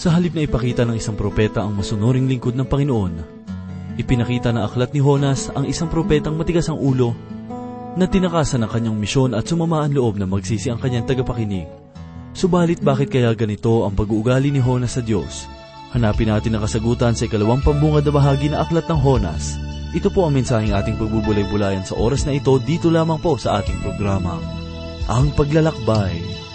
Sa halip na ipakita ng isang propeta ang masunuring lingkod ng Panginoon, ipinakita ng aklat ni Honas ang isang propetang matigas ang ulo na tinakasan ang kanyang misyon at sumamaan loob na magsisi ang kanyang tagapakinig. Subalit bakit kaya ganito ang pag-uugali ni Honas sa Diyos? Hanapin natin ang kasagutan sa ikalawang pambungad na bahagi ng aklat ng Honas. Ito po ang mensaheng ating pagbubulay-bulayan sa oras na ito dito lamang po sa ating programa. Ang Paglalakbay.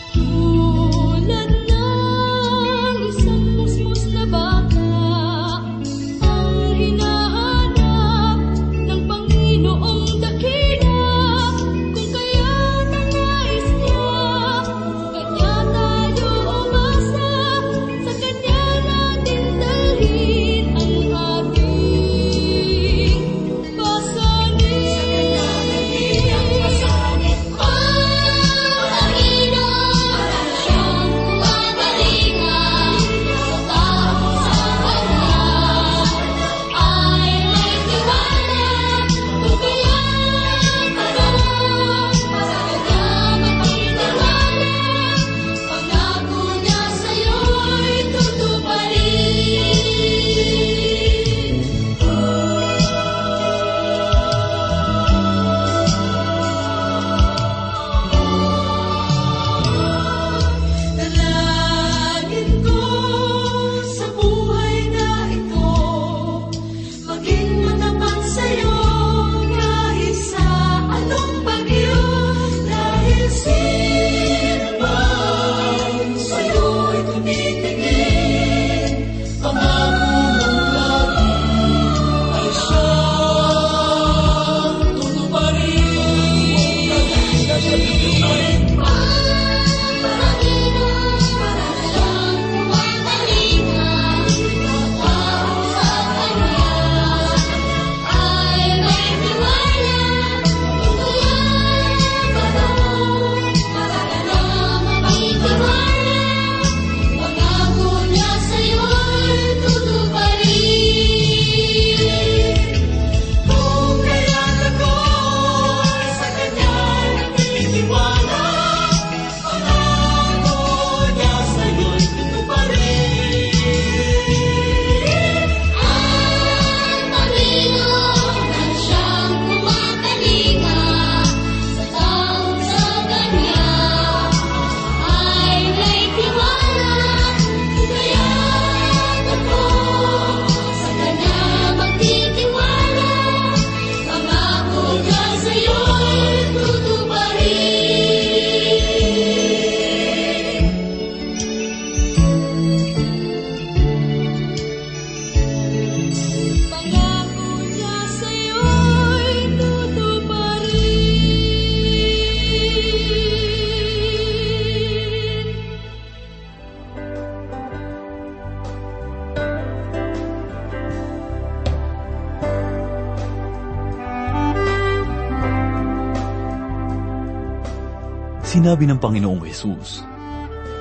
Sinabi ng Panginoong Jesus,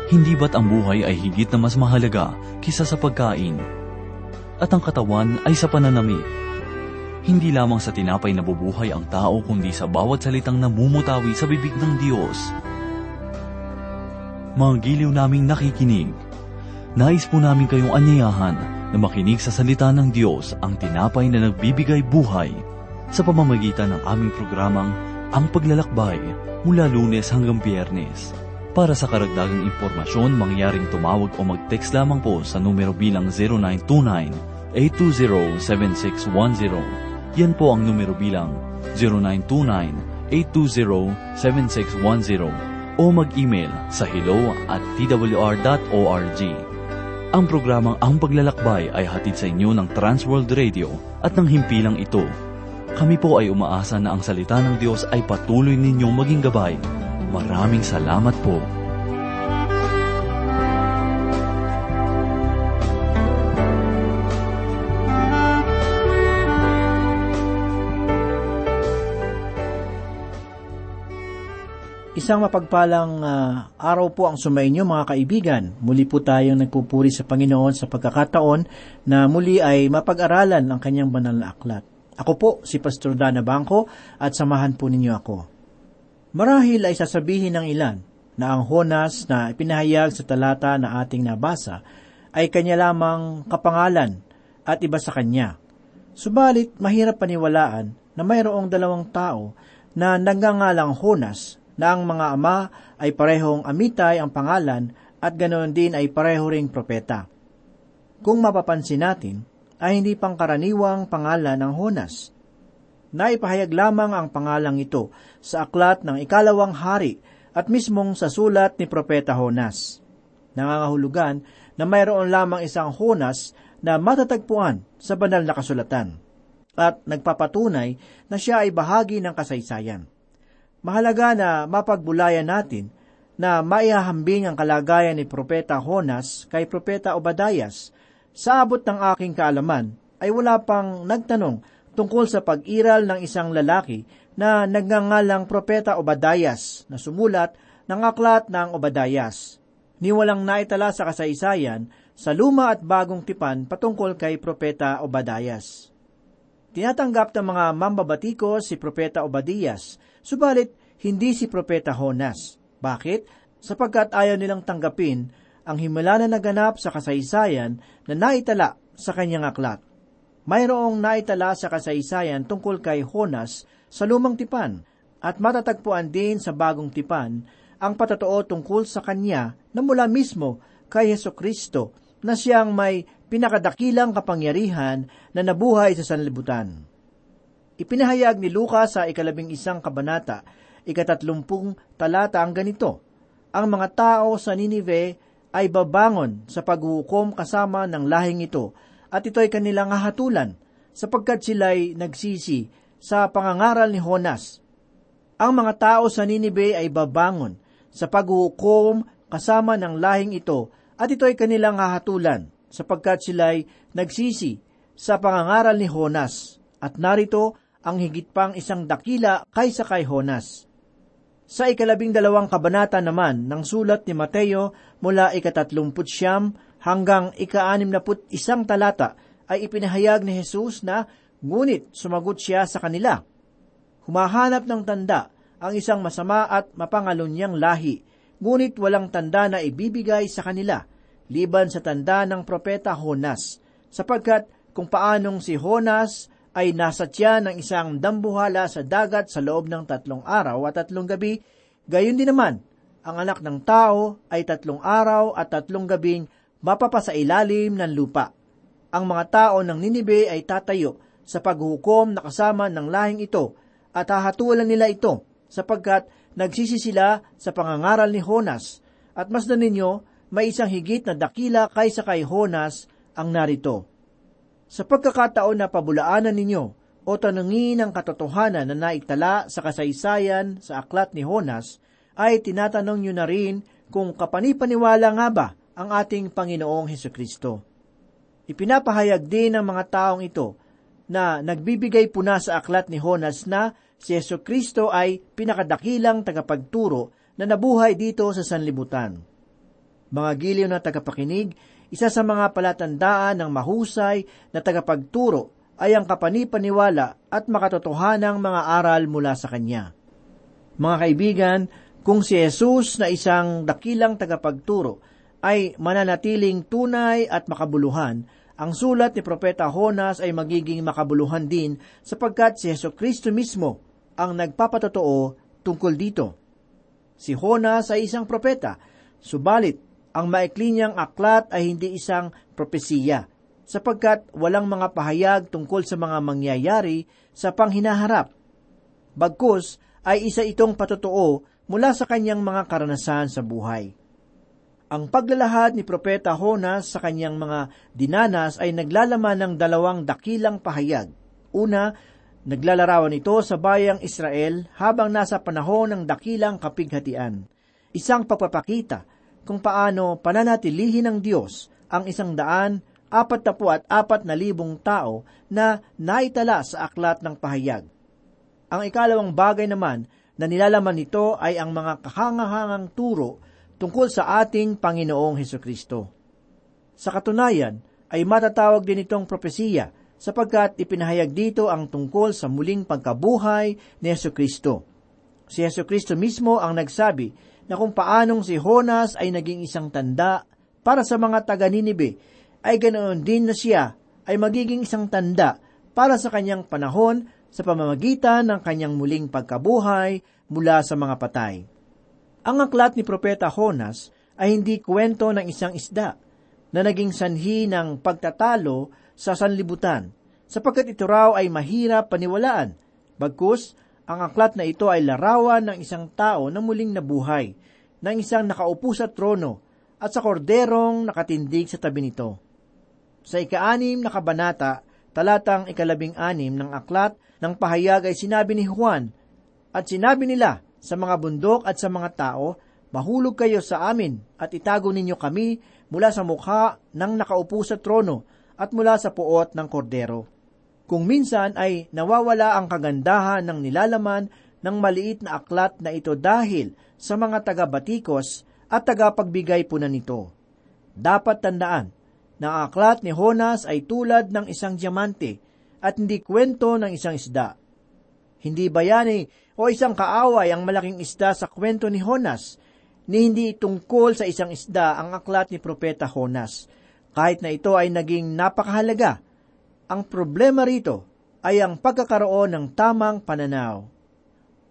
Hindi ba't ang buhay ay higit na mas mahalaga kisa sa pagkain? At ang katawan ay sa pananamit. Hindi lamang sa tinapay nabubuhay ang tao kundi sa bawat salitang namumutawi sa bibig ng Diyos. Mga giliw naming nakikinig, nais po namin kayong anyayahan na makinig sa salita ng Diyos ang tinapay na nagbibigay buhay sa pamamagitan ng aming programang Ang Paglalakbay mula lunes hanggang biyernes. Para sa karagdagang impormasyon, mangyaring tumawag o mag-text lamang po sa numero bilang 0929-820-7610. Yan po ang numero bilang 0929-820-7610 o mag-email sa hello at twr.org. Ang programang Ang Paglalakbay ay hatid sa inyo ng Transworld Radio at ng himpilang ito. Kami po ay umaasa na ang salita ng Diyos ay patuloy ninyong maging gabay. Maraming salamat po. Isang mapagpalang ah, araw po ang sumainyo mga kaibigan. Muli po tayong nagpupuri sa Panginoon sa pagkakataon na muli ay mapag-aralan ang kanyang banal na aklat. Ako po si Pastor Dana Bangko at samahan po ninyo ako. Marahil ay sasabihin ng ilan na ang Honas na ipinahayag sa talata na ating nabasa ay kanya lamang kapangalan at iba sa kanya. Subalit, mahirap paniwalaan na mayroong dalawang tao na nagngangalang Honas na ang mga ama ay parehong Amitay ang pangalan at ganoon din ay pareho ring propeta. Kung mapapansin natin, ay hindi pangkaraniwang pangalan ng Honas. Naipahayag lamang ang pangalang ito sa aklat ng ikalawang hari at mismong sa sulat ni Propeta Honas. Nangangahulugan na mayroon lamang isang Honas na matatagpuan sa banal na kasulatan at nagpapatunay na siya ay bahagi ng kasaysayan. Mahalaga na mapagbulayan natin na maihahambing ang kalagayan ni Propeta Honas kay Propeta Obadayas. Sa abot ng aking kaalaman ay wala pang nagtanong tungkol sa pag-iral ng isang lalaki na nagngangalang Propeta Obadayas na sumulat ng aklat ng Obadayas. Ni walang naitala sa kasaysayan sa luma at bagong tipan patungkol kay Propeta Obadayas. Tinatanggap ng mga mambabatiko si Propeta Obadias, subalit hindi si Propeta Honas. Bakit? Sapagkat ayaw nilang tanggapin ang himala na naganap sa kasaysayan na naitala sa kanyang aklat. Mayroong naitala sa kasaysayan tungkol kay Honas sa lumang tipan at matatagpuan din sa bagong tipan ang patotoo tungkol sa kanya na mula mismo kay Heso Kristo na siyang may pinakadakilang kapangyarihan na nabuhay sa sanlibutan. Ipinahayag ni Lucas sa ikalabing isang kabanata, ikatatlumpung talata ang ganito, Ang mga tao sa Ninive ay babangon sa paghuhukom kasama ng lahing ito, at ito'y kanilang hahatulan, sapagkat sila'y nagsisi sa pangangaral ni Honas. Ang mga tao sa Ninive ay babangon sa paghuhukom kasama ng lahing ito, at ito'y kanilang hahatulan, sapagkat sila'y nagsisi sa pangangaral ni Honas. At narito ang higit pang isang dakila kaysa kay Honas. Sa ikalabing dalawang kabanata naman ng sulat ni Mateo mula ikatatlumput siyam hanggang ikaanim na put isang talata ay ipinahayag ni Jesus na ngunit sumagot siya sa kanila. Humahanap ng tanda ang isang masama at mapangalunyang lahi, ngunit walang tanda na ibibigay sa kanila, liban sa tanda ng propeta Honas, sapagkat kung paanong si Honas ay nasa tiyan ng isang dambuhala sa dagat sa loob ng tatlong araw at tatlong gabi, gayon din naman, ang anak ng tao ay tatlong araw at tatlong gabing mapapasailalim ng lupa. Ang mga tao ng Ninibe ay tatayo sa paghukom na kasama ng lahing ito at hahatulan nila ito sapagkat nagsisi sila sa pangangaral ni Honas at masdan ninyo may isang higit na dakila kaysa kay Honas ang narito. Sa pagkakataon na pabulaanan ninyo o tanungin ang katotohanan na naitala sa kasaysayan sa aklat ni Honas, ay tinatanong nyo na rin kung kapanipaniwala nga ba ang ating Panginoong Heso Kristo. Ipinapahayag din ng mga taong ito na nagbibigay puna sa aklat ni Honas na si Heso Kristo ay pinakadakilang tagapagturo na nabuhay dito sa sanlibutan. Mga giliw na tagapakinig, isa sa mga palatandaan ng mahusay na tagapagturo ay ang kapanipaniwala at makatotohanang mga aral mula sa Kanya. Mga kaibigan, kung si Jesus na isang dakilang tagapagturo ay mananatiling tunay at makabuluhan, ang sulat ni Propeta Honas ay magiging makabuluhan din sapagkat si Yeso Kristo mismo ang nagpapatotoo tungkol dito. Si Honas ay isang propeta, subalit ang maikli niyang aklat ay hindi isang propesiya, sapagkat walang mga pahayag tungkol sa mga mangyayari sa panghinaharap. Bagkus ay isa itong patotoo mula sa kanyang mga karanasan sa buhay. Ang paglalahad ni Propeta Honas sa kanyang mga dinanas ay naglalaman ng dalawang dakilang pahayag. Una, naglalarawan ito sa bayang Israel habang nasa panahon ng dakilang kapighatian. Isang pagpapakita kung paano pananatilihin ng Diyos ang isang daan apat at apat na libong tao na naitala sa aklat ng pahayag. Ang ikalawang bagay naman na nilalaman nito ay ang mga kahangahangang turo tungkol sa ating Panginoong Heso Kristo. Sa katunayan, ay matatawag din itong propesiya sapagkat ipinahayag dito ang tungkol sa muling pagkabuhay ni Heso Kristo. Si Heso Kristo mismo ang nagsabi na kung paanong si Honas ay naging isang tanda para sa mga taga Ninibe, ay ganoon din na siya ay magiging isang tanda para sa kanyang panahon sa pamamagitan ng kanyang muling pagkabuhay mula sa mga patay. Ang aklat ni Propeta Honas ay hindi kwento ng isang isda na naging sanhi ng pagtatalo sa sanlibutan, sapagkat ito raw ay mahirap paniwalaan. Bagkus, ang aklat na ito ay larawan ng isang tao na muling nabuhay, ng isang nakaupo sa trono, at sa korderong nakatindig sa tabi nito. Sa ikaanim na kabanata, talatang ikalabing anim ng aklat ng pahayag ay sinabi ni Juan, At sinabi nila sa mga bundok at sa mga tao, Mahulog kayo sa amin at itago ninyo kami mula sa mukha ng nakaupo sa trono at mula sa puot ng kordero. Kung minsan ay nawawala ang kagandahan ng nilalaman ng maliit na aklat na ito dahil sa mga taga-batikos at tagapagbigay po na nito. Dapat tandaan na ang aklat ni Honas ay tulad ng isang diamante at hindi kwento ng isang isda. Hindi bayani o isang kaaway ang malaking isda sa kwento ni Honas, ni hindi tungkol sa isang isda ang aklat ni Propeta Honas, kahit na ito ay naging napakahalaga. Ang problema rito ay ang pagkakaroon ng tamang pananaw.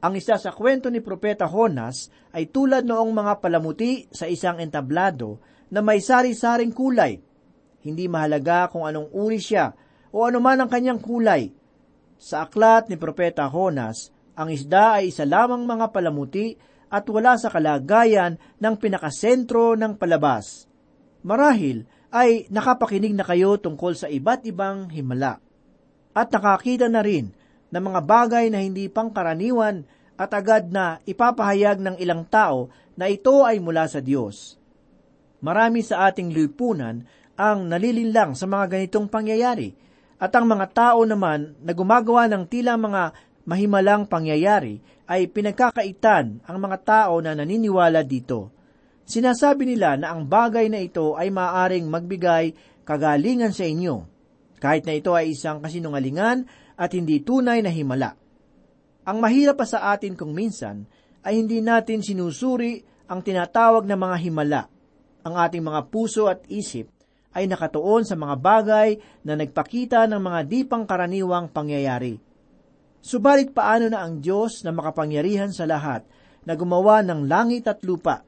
Ang isa sa kwento ni Propeta Honas ay tulad noong mga palamuti sa isang entablado na may sari-saring kulay. Hindi mahalaga kung anong uri siya o anuman ang kanyang kulay. Sa aklat ni Propeta Honas, ang isda ay isa lamang mga palamuti at wala sa kalagayan ng pinakasentro ng palabas. Marahil ay nakapakinig na kayo tungkol sa iba't ibang himala. At nakakita na rin ng mga bagay na hindi pangkaraniwan at agad na ipapahayag ng ilang tao na ito ay mula sa Diyos. Marami sa ating lipunan ang nalilinlang sa mga ganitong pangyayari at ang mga tao naman na gumagawa ng tila mga mahimalang pangyayari ay pinagkakaitan ang mga tao na naniniwala dito. Sinasabi nila na ang bagay na ito ay maaaring magbigay kagalingan sa inyo, kahit na ito ay isang kasinungalingan at hindi tunay na himala. Ang mahirap pa sa atin kung minsan ay hindi natin sinusuri ang tinatawag na mga himala. Ang ating mga puso at isip ay nakatuon sa mga bagay na nagpakita ng mga di pangkaraniwang pangyayari. Subalit paano na ang Diyos na makapangyarihan sa lahat na gumawa ng langit at lupa?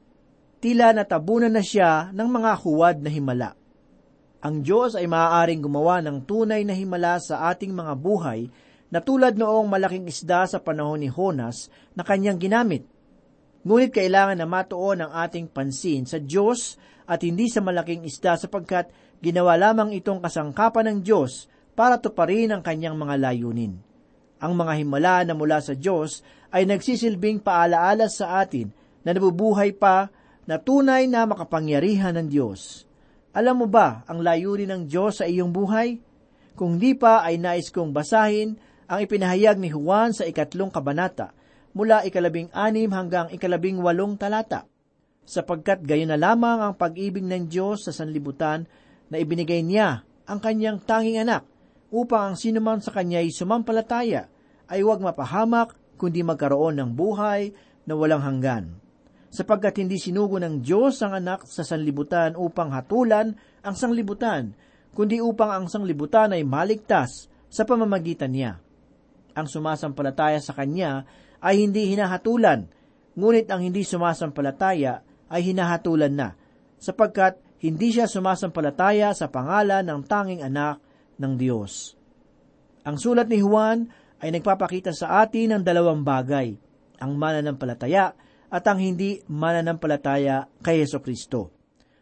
Tila natabunan na siya ng mga huwad na himala. Ang Diyos ay maaaring gumawa ng tunay na himala sa ating mga buhay na tulad noong malaking isda sa panahon ni Honas na kanyang ginamit. Ngunit kailangan na matuon ang ating pansin sa Diyos at hindi sa malaking isda sapagkat ginawa lamang itong kasangkapan ng Diyos para tuparin ang kanyang mga layunin. Ang mga himala na mula sa Diyos ay nagsisilbing paalaala sa atin na nabubuhay pa na tunay na makapangyarihan ng Diyos. Alam mo ba ang layunin ng Diyos sa iyong buhay? Kung di pa ay nais kong basahin ang ipinahayag ni Juan sa ikatlong kabanata mula ikalabing anim hanggang ikalabing walong talata. Sapagkat gayon na lamang ang pag-ibig ng Diyos sa sanlibutan na ibinigay niya ang kanyang tanging anak upang ang sinuman sa kanya'y sumampalataya ay huwag mapahamak kundi magkaroon ng buhay na walang hanggan. Sapagkat hindi sinugo ng Diyos ang anak sa sanlibutan upang hatulan ang sanglibutan, kundi upang ang sanglibutan ay maligtas sa pamamagitan niya. Ang sumasampalataya sa Kanya ay hindi hinahatulan, ngunit ang hindi sumasampalataya ay hinahatulan na, sapagkat hindi siya sumasampalataya sa pangalan ng tanging anak ng Diyos. Ang sulat ni Juan ay nagpapakita sa atin ng dalawang bagay, ang mananampalataya at ang hindi mananampalataya kay Yeso Kristo.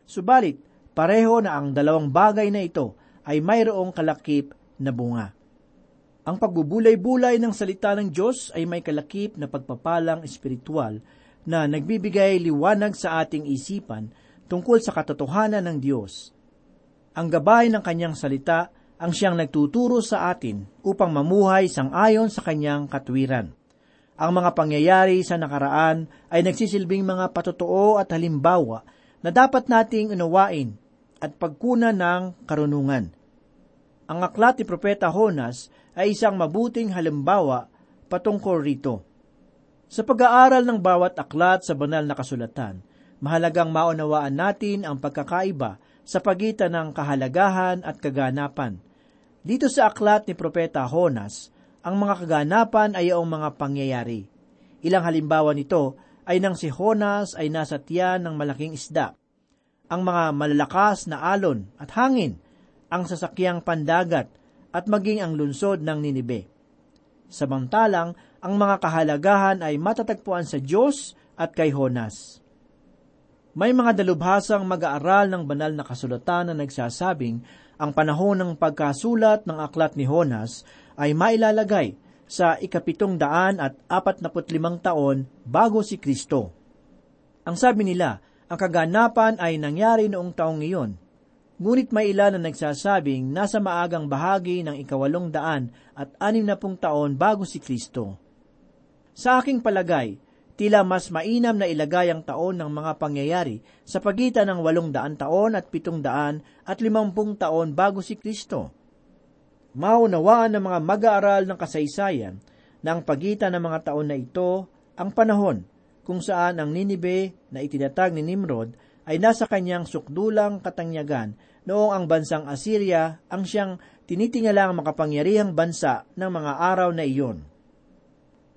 Subalit, pareho na ang dalawang bagay na ito ay mayroong kalakip na bunga. Ang pagbubulay-bulay ng salita ng Diyos ay may kalakip na pagpapalang espiritual na nagbibigay liwanag sa ating isipan tungkol sa katotohanan ng Diyos. Ang gabay ng kanyang salita ang siyang nagtuturo sa atin upang mamuhay sang ayon sa kanyang katwiran. Ang mga pangyayari sa nakaraan ay nagsisilbing mga patotoo at halimbawa na dapat nating unawain at pagkuna ng karunungan. Ang aklat ni Propeta Honas ay isang mabuting halimbawa patungkol rito. Sa pag-aaral ng bawat aklat sa banal na kasulatan, mahalagang maunawaan natin ang pagkakaiba sa pagitan ng kahalagahan at kaganapan. Dito sa aklat ni Propeta Honas, ang mga kaganapan ay ang mga pangyayari. Ilang halimbawa nito ay nang si Honas ay nasa tiyan ng malaking isda. Ang mga malalakas na alon at hangin, ang sasakyang pandagat at maging ang lunsod ng Ninibe. Samantalang, ang mga kahalagahan ay matatagpuan sa Diyos at kay Honas. May mga dalubhasang mag-aaral ng banal na kasulatan na nagsasabing ang panahon ng pagkasulat ng aklat ni Honas ay mailalagay sa ikapitong daan at apat naput limang taon bago si Kristo. Ang sabi nila, ang kaganapan ay nangyari noong taong iyon. Ngunit may ilan na nagsasabing nasa maagang bahagi ng ikawalong daan at anim na pung taon bago si Kristo. Sa aking palagay, tila mas mainam na ilagay ang taon ng mga pangyayari sa pagitan ng walong daan taon at pitong daan at limampung taon bago si Kristo. Maunawaan ng mga mag-aaral ng kasaysayan na ang pagitan ng mga taon na ito ang panahon kung saan ang Ninibe na itinatag ni Nimrod ay nasa kanyang sukdulang katangyagan noong ang bansang Assyria ang siyang tinitingalang makapangyarihang bansa ng mga araw na iyon.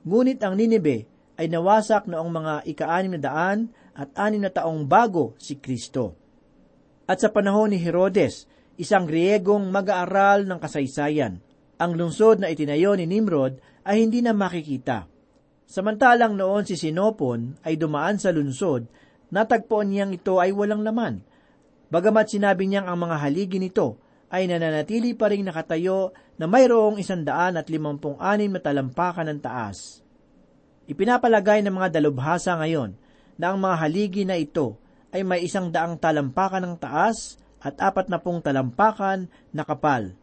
Ngunit ang Ninibe ay nawasak noong mga ika-anim na daan at anim na taong bago si Kristo. At sa panahon ni Herodes, isang Griegong mag-aaral ng kasaysayan, ang lungsod na itinayo ni Nimrod ay hindi na makikita. Samantalang noon si Sinopon ay dumaan sa lungsod, natagpuan niyang ito ay walang laman. Bagamat sinabi niyang ang mga haligi nito ay nananatili pa rin nakatayo na mayroong isandaan at limampung anim na talampakan ng taas. Ipinapalagay ng mga dalubhasa ngayon na ang mga haligi na ito ay may isang daang talampakan ng taas at apat na pong talampakan na kapal.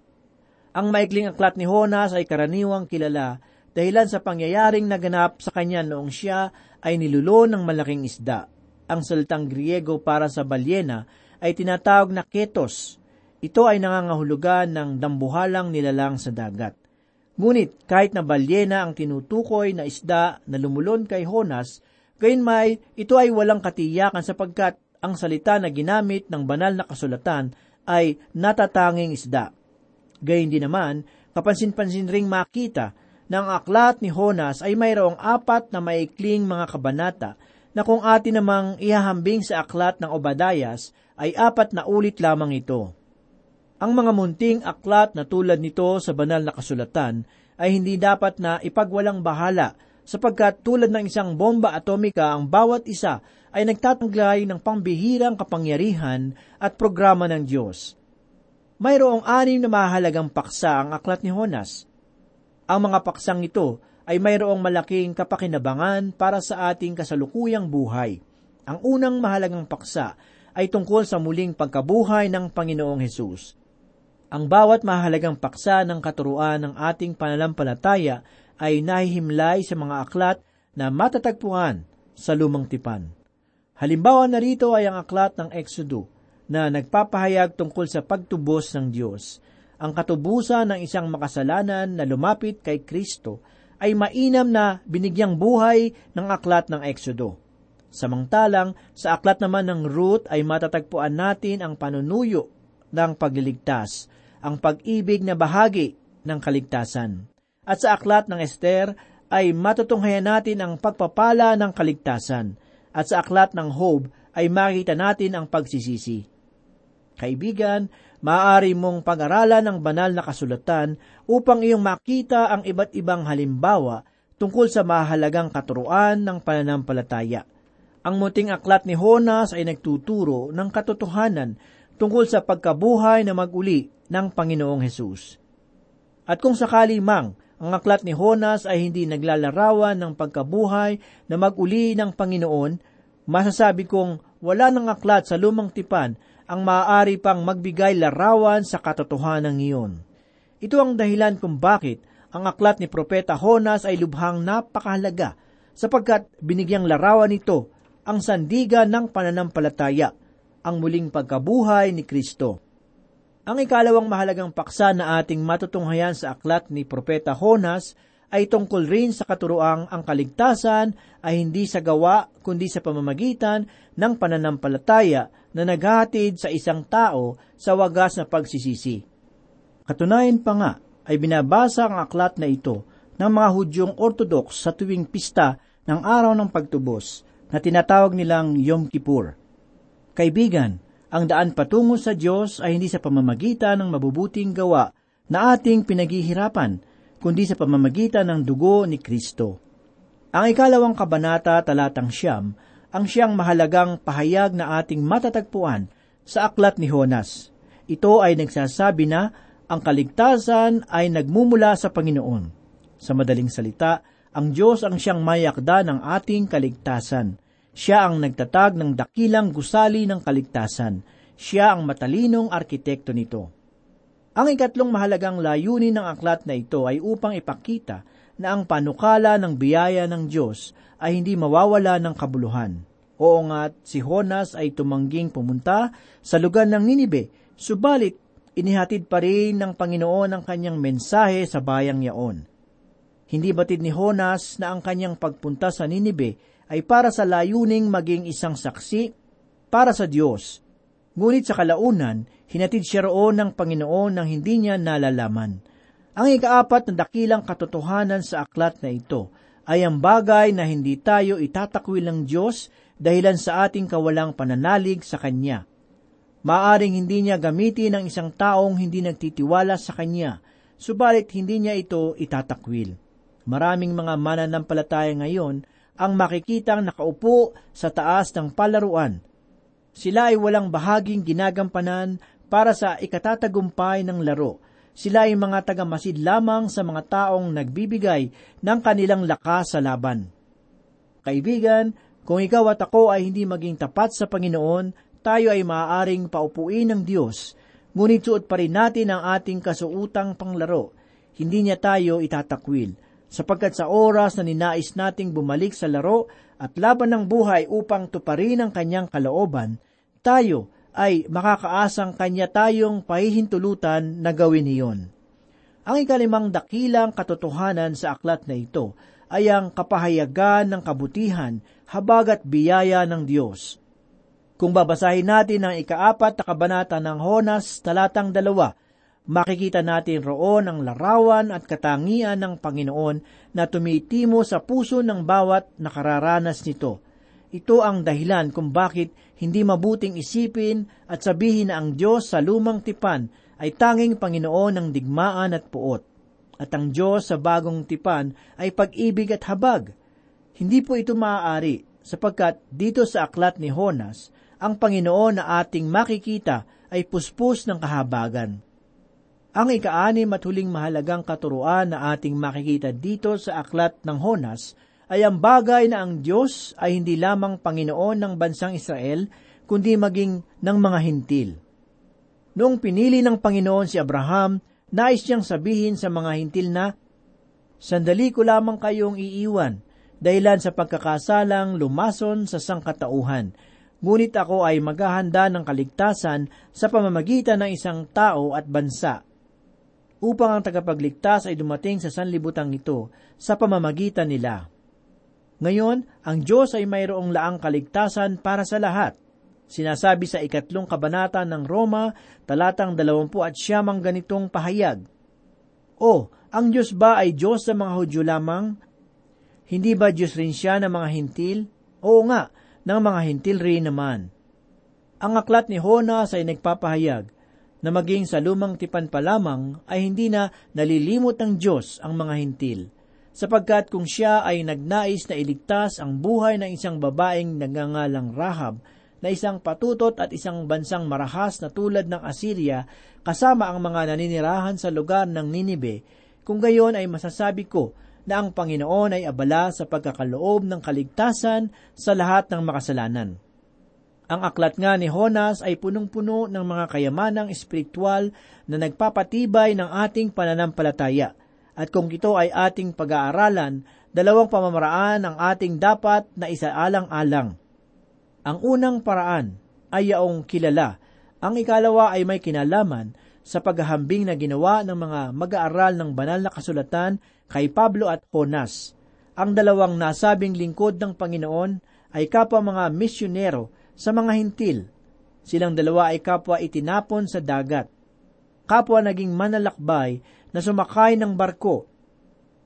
Ang maikling aklat ni Honas ay karaniwang kilala dahilan sa pangyayaring naganap sa kanya noong siya ay nilulo ng malaking isda. Ang salitang Griego para sa balyena ay tinatawag na ketos. Ito ay nangangahulugan ng dambuhalang nilalang sa dagat. Ngunit kahit na balyena ang tinutukoy na isda na lumulon kay Honas, gayunmay ito ay walang katiyakan sapagkat ang salita na ginamit ng banal na kasulatan ay natatanging isda. Gayun din naman, kapansin-pansin ring makita na ang aklat ni Honas ay mayroong apat na maikling mga kabanata na kung atin namang ihahambing sa aklat ng Obadayas ay apat na ulit lamang ito. Ang mga munting aklat na tulad nito sa banal na kasulatan ay hindi dapat na ipagwalang bahala sapagkat tulad ng isang bomba atomika ang bawat isa ay nagtatanglay ng pambihirang kapangyarihan at programa ng Diyos. Mayroong anim na mahalagang paksa ang aklat ni Honas. Ang mga paksang ito ay mayroong malaking kapakinabangan para sa ating kasalukuyang buhay. Ang unang mahalagang paksa ay tungkol sa muling pagkabuhay ng Panginoong Hesus. Ang bawat mahalagang paksa ng katuruan ng ating panalampalataya ay nahihimlay sa mga aklat na matatagpuan sa lumang tipan. Halimbawa narito ay ang aklat ng Exodo na nagpapahayag tungkol sa pagtubos ng Diyos. Ang katubusan ng isang makasalanan na lumapit kay Kristo ay mainam na binigyang buhay ng aklat ng Exodo. Samantalang sa aklat naman ng Ruth ay matatagpuan natin ang panunuyo ng pagliligtas, ang pag-ibig na bahagi ng kaligtasan. At sa aklat ng Esther ay matutunghayan natin ang pagpapala ng kaligtasan at sa aklat ng Hob ay makita natin ang pagsisisi. Kaibigan, maaari mong pag-aralan ang banal na kasulatan upang iyong makita ang iba't ibang halimbawa tungkol sa mahalagang katuruan ng pananampalataya. Ang muting aklat ni Honas ay nagtuturo ng katotohanan tungkol sa pagkabuhay na maguli ng Panginoong Hesus. At kung sakali mang ang aklat ni Honas ay hindi naglalarawan ng pagkabuhay na maguli ng Panginoon, masasabi kong wala ng aklat sa lumang tipan ang maaari pang magbigay larawan sa katotohanan iyon. Ito ang dahilan kung bakit ang aklat ni Propeta Honas ay lubhang napakahalaga sapagkat binigyang larawan nito ang sandiga ng pananampalataya, ang muling pagkabuhay ni Kristo. Ang ikalawang mahalagang paksa na ating matutunghayan sa aklat ni Propeta Honas ay tungkol rin sa katuroang ang kaligtasan ay hindi sa gawa kundi sa pamamagitan ng pananampalataya na naghahatid sa isang tao sa wagas na pagsisisi. Katunayan pa nga ay binabasa ang aklat na ito ng mga Hudyong Orthodox sa tuwing pista ng araw ng pagtubos na tinatawag nilang Yom Kippur. Kaibigan, ang daan patungo sa Diyos ay hindi sa pamamagitan ng mabubuting gawa na ating pinaghihirapan, kundi sa pamamagitan ng dugo ni Kristo. Ang ikalawang kabanata talatang siyam ang siyang mahalagang pahayag na ating matatagpuan sa aklat ni Honas. Ito ay nagsasabi na ang kaligtasan ay nagmumula sa Panginoon. Sa madaling salita, ang Diyos ang siyang mayakda ng ating kaligtasan. Siya ang nagtatag ng dakilang gusali ng kaligtasan. Siya ang matalinong arkitekto nito. Ang ikatlong mahalagang layunin ng aklat na ito ay upang ipakita na ang panukala ng biyaya ng Diyos ay hindi mawawala ng kabuluhan. Oo nga't si Honas ay tumangging pumunta sa lugar ng Ninibe, subalit inihatid pa rin ng Panginoon ang kanyang mensahe sa bayang yaon. Hindi batid ni Honas na ang kanyang pagpunta sa Ninibe ay para sa layuning maging isang saksi para sa Diyos. Ngunit sa kalaunan, hinatid siya roon ng Panginoon nang hindi niya nalalaman. Ang ikaapat na dakilang katotohanan sa aklat na ito ay ang bagay na hindi tayo itatakwil ng Diyos dahilan sa ating kawalang pananalig sa Kanya. Maaring hindi niya gamitin ang isang taong hindi nagtitiwala sa Kanya, subalit hindi niya ito itatakwil. Maraming mga mananampalataya ngayon ang makikitang nakaupo sa taas ng palaruan. Sila ay walang bahaging ginagampanan para sa ikatatagumpay ng laro. Sila ay mga tagamasid lamang sa mga taong nagbibigay ng kanilang lakas sa laban. Kaibigan, kung ikaw at ako ay hindi maging tapat sa Panginoon, tayo ay maaaring paupuin ng Diyos, ngunit suot pa rin natin ang ating kasuutang panglaro. Hindi niya tayo itatakwil sapagkat sa oras na ninais nating bumalik sa laro at laban ng buhay upang tuparin ang kanyang kalooban, tayo ay makakaasang kanya tayong pahihintulutan na gawin iyon. Ang ikalimang dakilang katotohanan sa aklat na ito ay ang kapahayagan ng kabutihan, habag at biyaya ng Diyos. Kung babasahin natin ang ikaapat na kabanata ng Honas, talatang dalawa, makikita natin roon ang larawan at katangian ng Panginoon na tumitimo sa puso ng bawat nakararanas nito. Ito ang dahilan kung bakit hindi mabuting isipin at sabihin na ang Diyos sa lumang tipan ay tanging Panginoon ng digmaan at puot. At ang Diyos sa bagong tipan ay pag-ibig at habag. Hindi po ito maaari sapagkat dito sa aklat ni Honas, ang Panginoon na ating makikita ay puspos ng kahabagan. Ang ikaanim at huling mahalagang katuruan na ating makikita dito sa aklat ng Honas ay ang bagay na ang Diyos ay hindi lamang Panginoon ng bansang Israel, kundi maging ng mga hintil. Noong pinili ng Panginoon si Abraham, nais niyang sabihin sa mga hintil na, Sandali ko lamang kayong iiwan, dahilan sa pagkakasalang lumason sa sangkatauhan, ngunit ako ay maghahanda ng kaligtasan sa pamamagitan ng isang tao at bansa upang ang tagapagligtas ay dumating sa sanlibutan ito sa pamamagitan nila. Ngayon, ang Diyos ay mayroong laang kaligtasan para sa lahat. Sinasabi sa ikatlong kabanata ng Roma, talatang dalawampu at siyamang ganitong pahayag. O, ang Diyos ba ay Diyos sa mga Hudyo lamang? Hindi ba Diyos rin siya ng mga hintil? Oo nga, ng mga hintil rin naman. Ang aklat ni Honas ay nagpapahayag na maging sa lumang tipan pa lamang ay hindi na nalilimot ng Diyos ang mga hintil, sapagkat kung siya ay nagnais na iligtas ang buhay ng isang babaeng nagngangalang Rahab, na isang patutot at isang bansang marahas na tulad ng Assyria, kasama ang mga naninirahan sa lugar ng Ninibe, kung gayon ay masasabi ko na ang Panginoon ay abala sa pagkakaloob ng kaligtasan sa lahat ng makasalanan. Ang aklat nga ni Honas ay punong-puno ng mga kayamanang espiritual na nagpapatibay ng ating pananampalataya. At kung ito ay ating pag-aaralan, dalawang pamamaraan ang ating dapat na isaalang-alang. Ang unang paraan ay yaong kilala. Ang ikalawa ay may kinalaman sa paghahambing na ginawa ng mga mag-aaral ng banal na kasulatan kay Pablo at Jonas. Ang dalawang nasabing lingkod ng Panginoon ay kapwa mga misyonero sa mga hintil. Silang dalawa ay kapwa itinapon sa dagat. Kapwa naging manalakbay na sumakay ng barko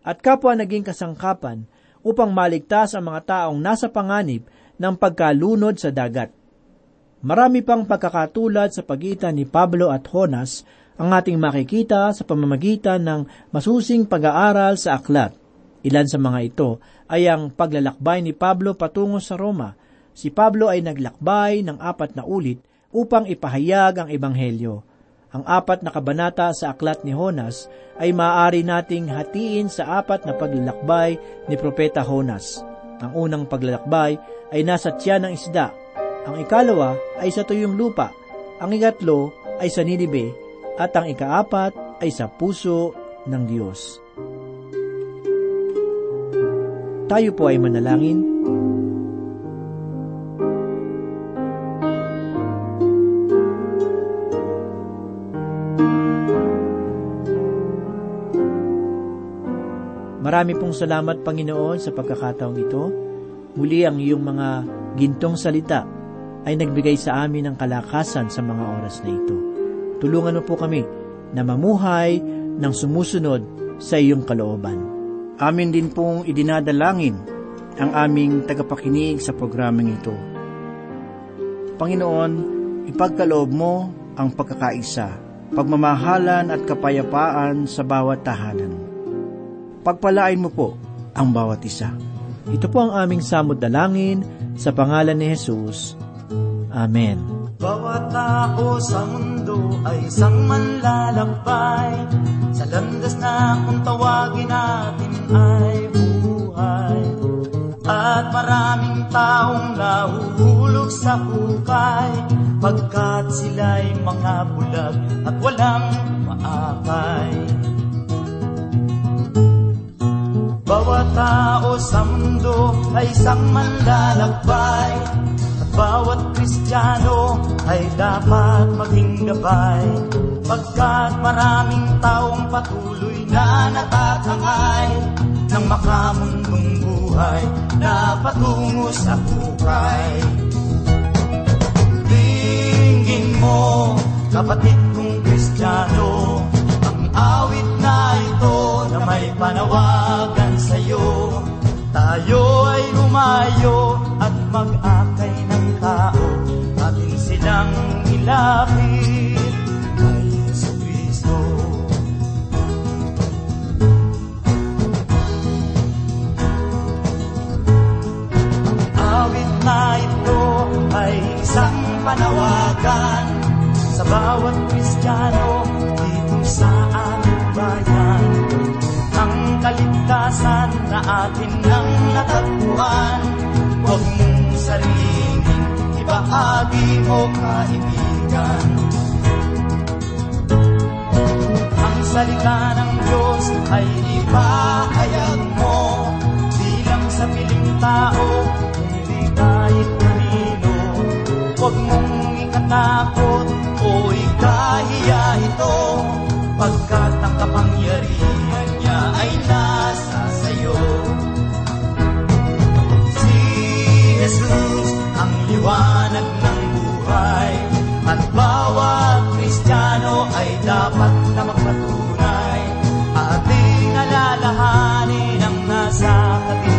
at kapwa naging kasangkapan upang maligtas ang mga taong nasa panganib ng pagkalunod sa dagat. Marami pang pagkakatulad sa pagitan ni Pablo at Jonas ang ating makikita sa pamamagitan ng masusing pag-aaral sa aklat. Ilan sa mga ito ay ang paglalakbay ni Pablo patungo sa Roma. Si Pablo ay naglakbay ng apat na ulit upang ipahayag ang Ebanghelyo. Ang apat na kabanata sa aklat ni Honas ay maaari nating hatiin sa apat na paglalakbay ni Propeta Honas. Ang unang paglalakbay ay nasa tiyan ng isda. Ang ikalawa ay sa tuyong lupa. Ang ikatlo ay sa Ninibe. At ang ikaapat ay sa puso ng Diyos. Tayo po ay manalangin. Marami pong salamat, Panginoon, sa pagkakataong ito. Muli ang iyong mga gintong salita ay nagbigay sa amin ng kalakasan sa mga oras na ito. Tulungan mo po kami na mamuhay ng sumusunod sa iyong kalooban. Amin din pong idinadalangin ang aming tagapakinig sa programang ito. Panginoon, ipagkaloob mo ang pagkakaisa, pagmamahalan at kapayapaan sa bawat tahanan. Pagpalain mo po ang bawat isa. Ito po ang aming samod dalangin sa pangalan ni Jesus. Amen. Bawat tao sa mundo ay isang manlalakbay Sa landas na kung tawagin natin ay buhay At maraming taong nahuhulog sa hukay Pagkat sila'y mga bulag at walang maakay Bawat tao sa mundo ay isang manlalakbay. At bawat Kristiyano ay dapat maging gabay. Pagkat maraming taong patuloy na natatangay Ng makamundong buhay na patungo sa hukay Tingin mo, kapatid kong Kristiyano Ang awit na ito na may panawagan sa'yo. Tayo ay lumayo at mag-akay ng tao. Atin silang ilapit kay Yesu Cristo awit na ito ay isang panawagan sa bawat Kristiyano atin nang natagpuan, huwag mong saringin, ibahagi mo kaibigan. Ang salita ng Diyos ay ipahayag mo bilang sa piling tao, hindi kahit kanino. Huwag mong ikatakot o ikahiya ito, pagkat ang kapangyarihan niya ay nasa sayo. Si Jesus ang liwanag ng buhay at bawat Kristiyano ay dapat na magpatunay ating alalahanin ang nasa kadiliman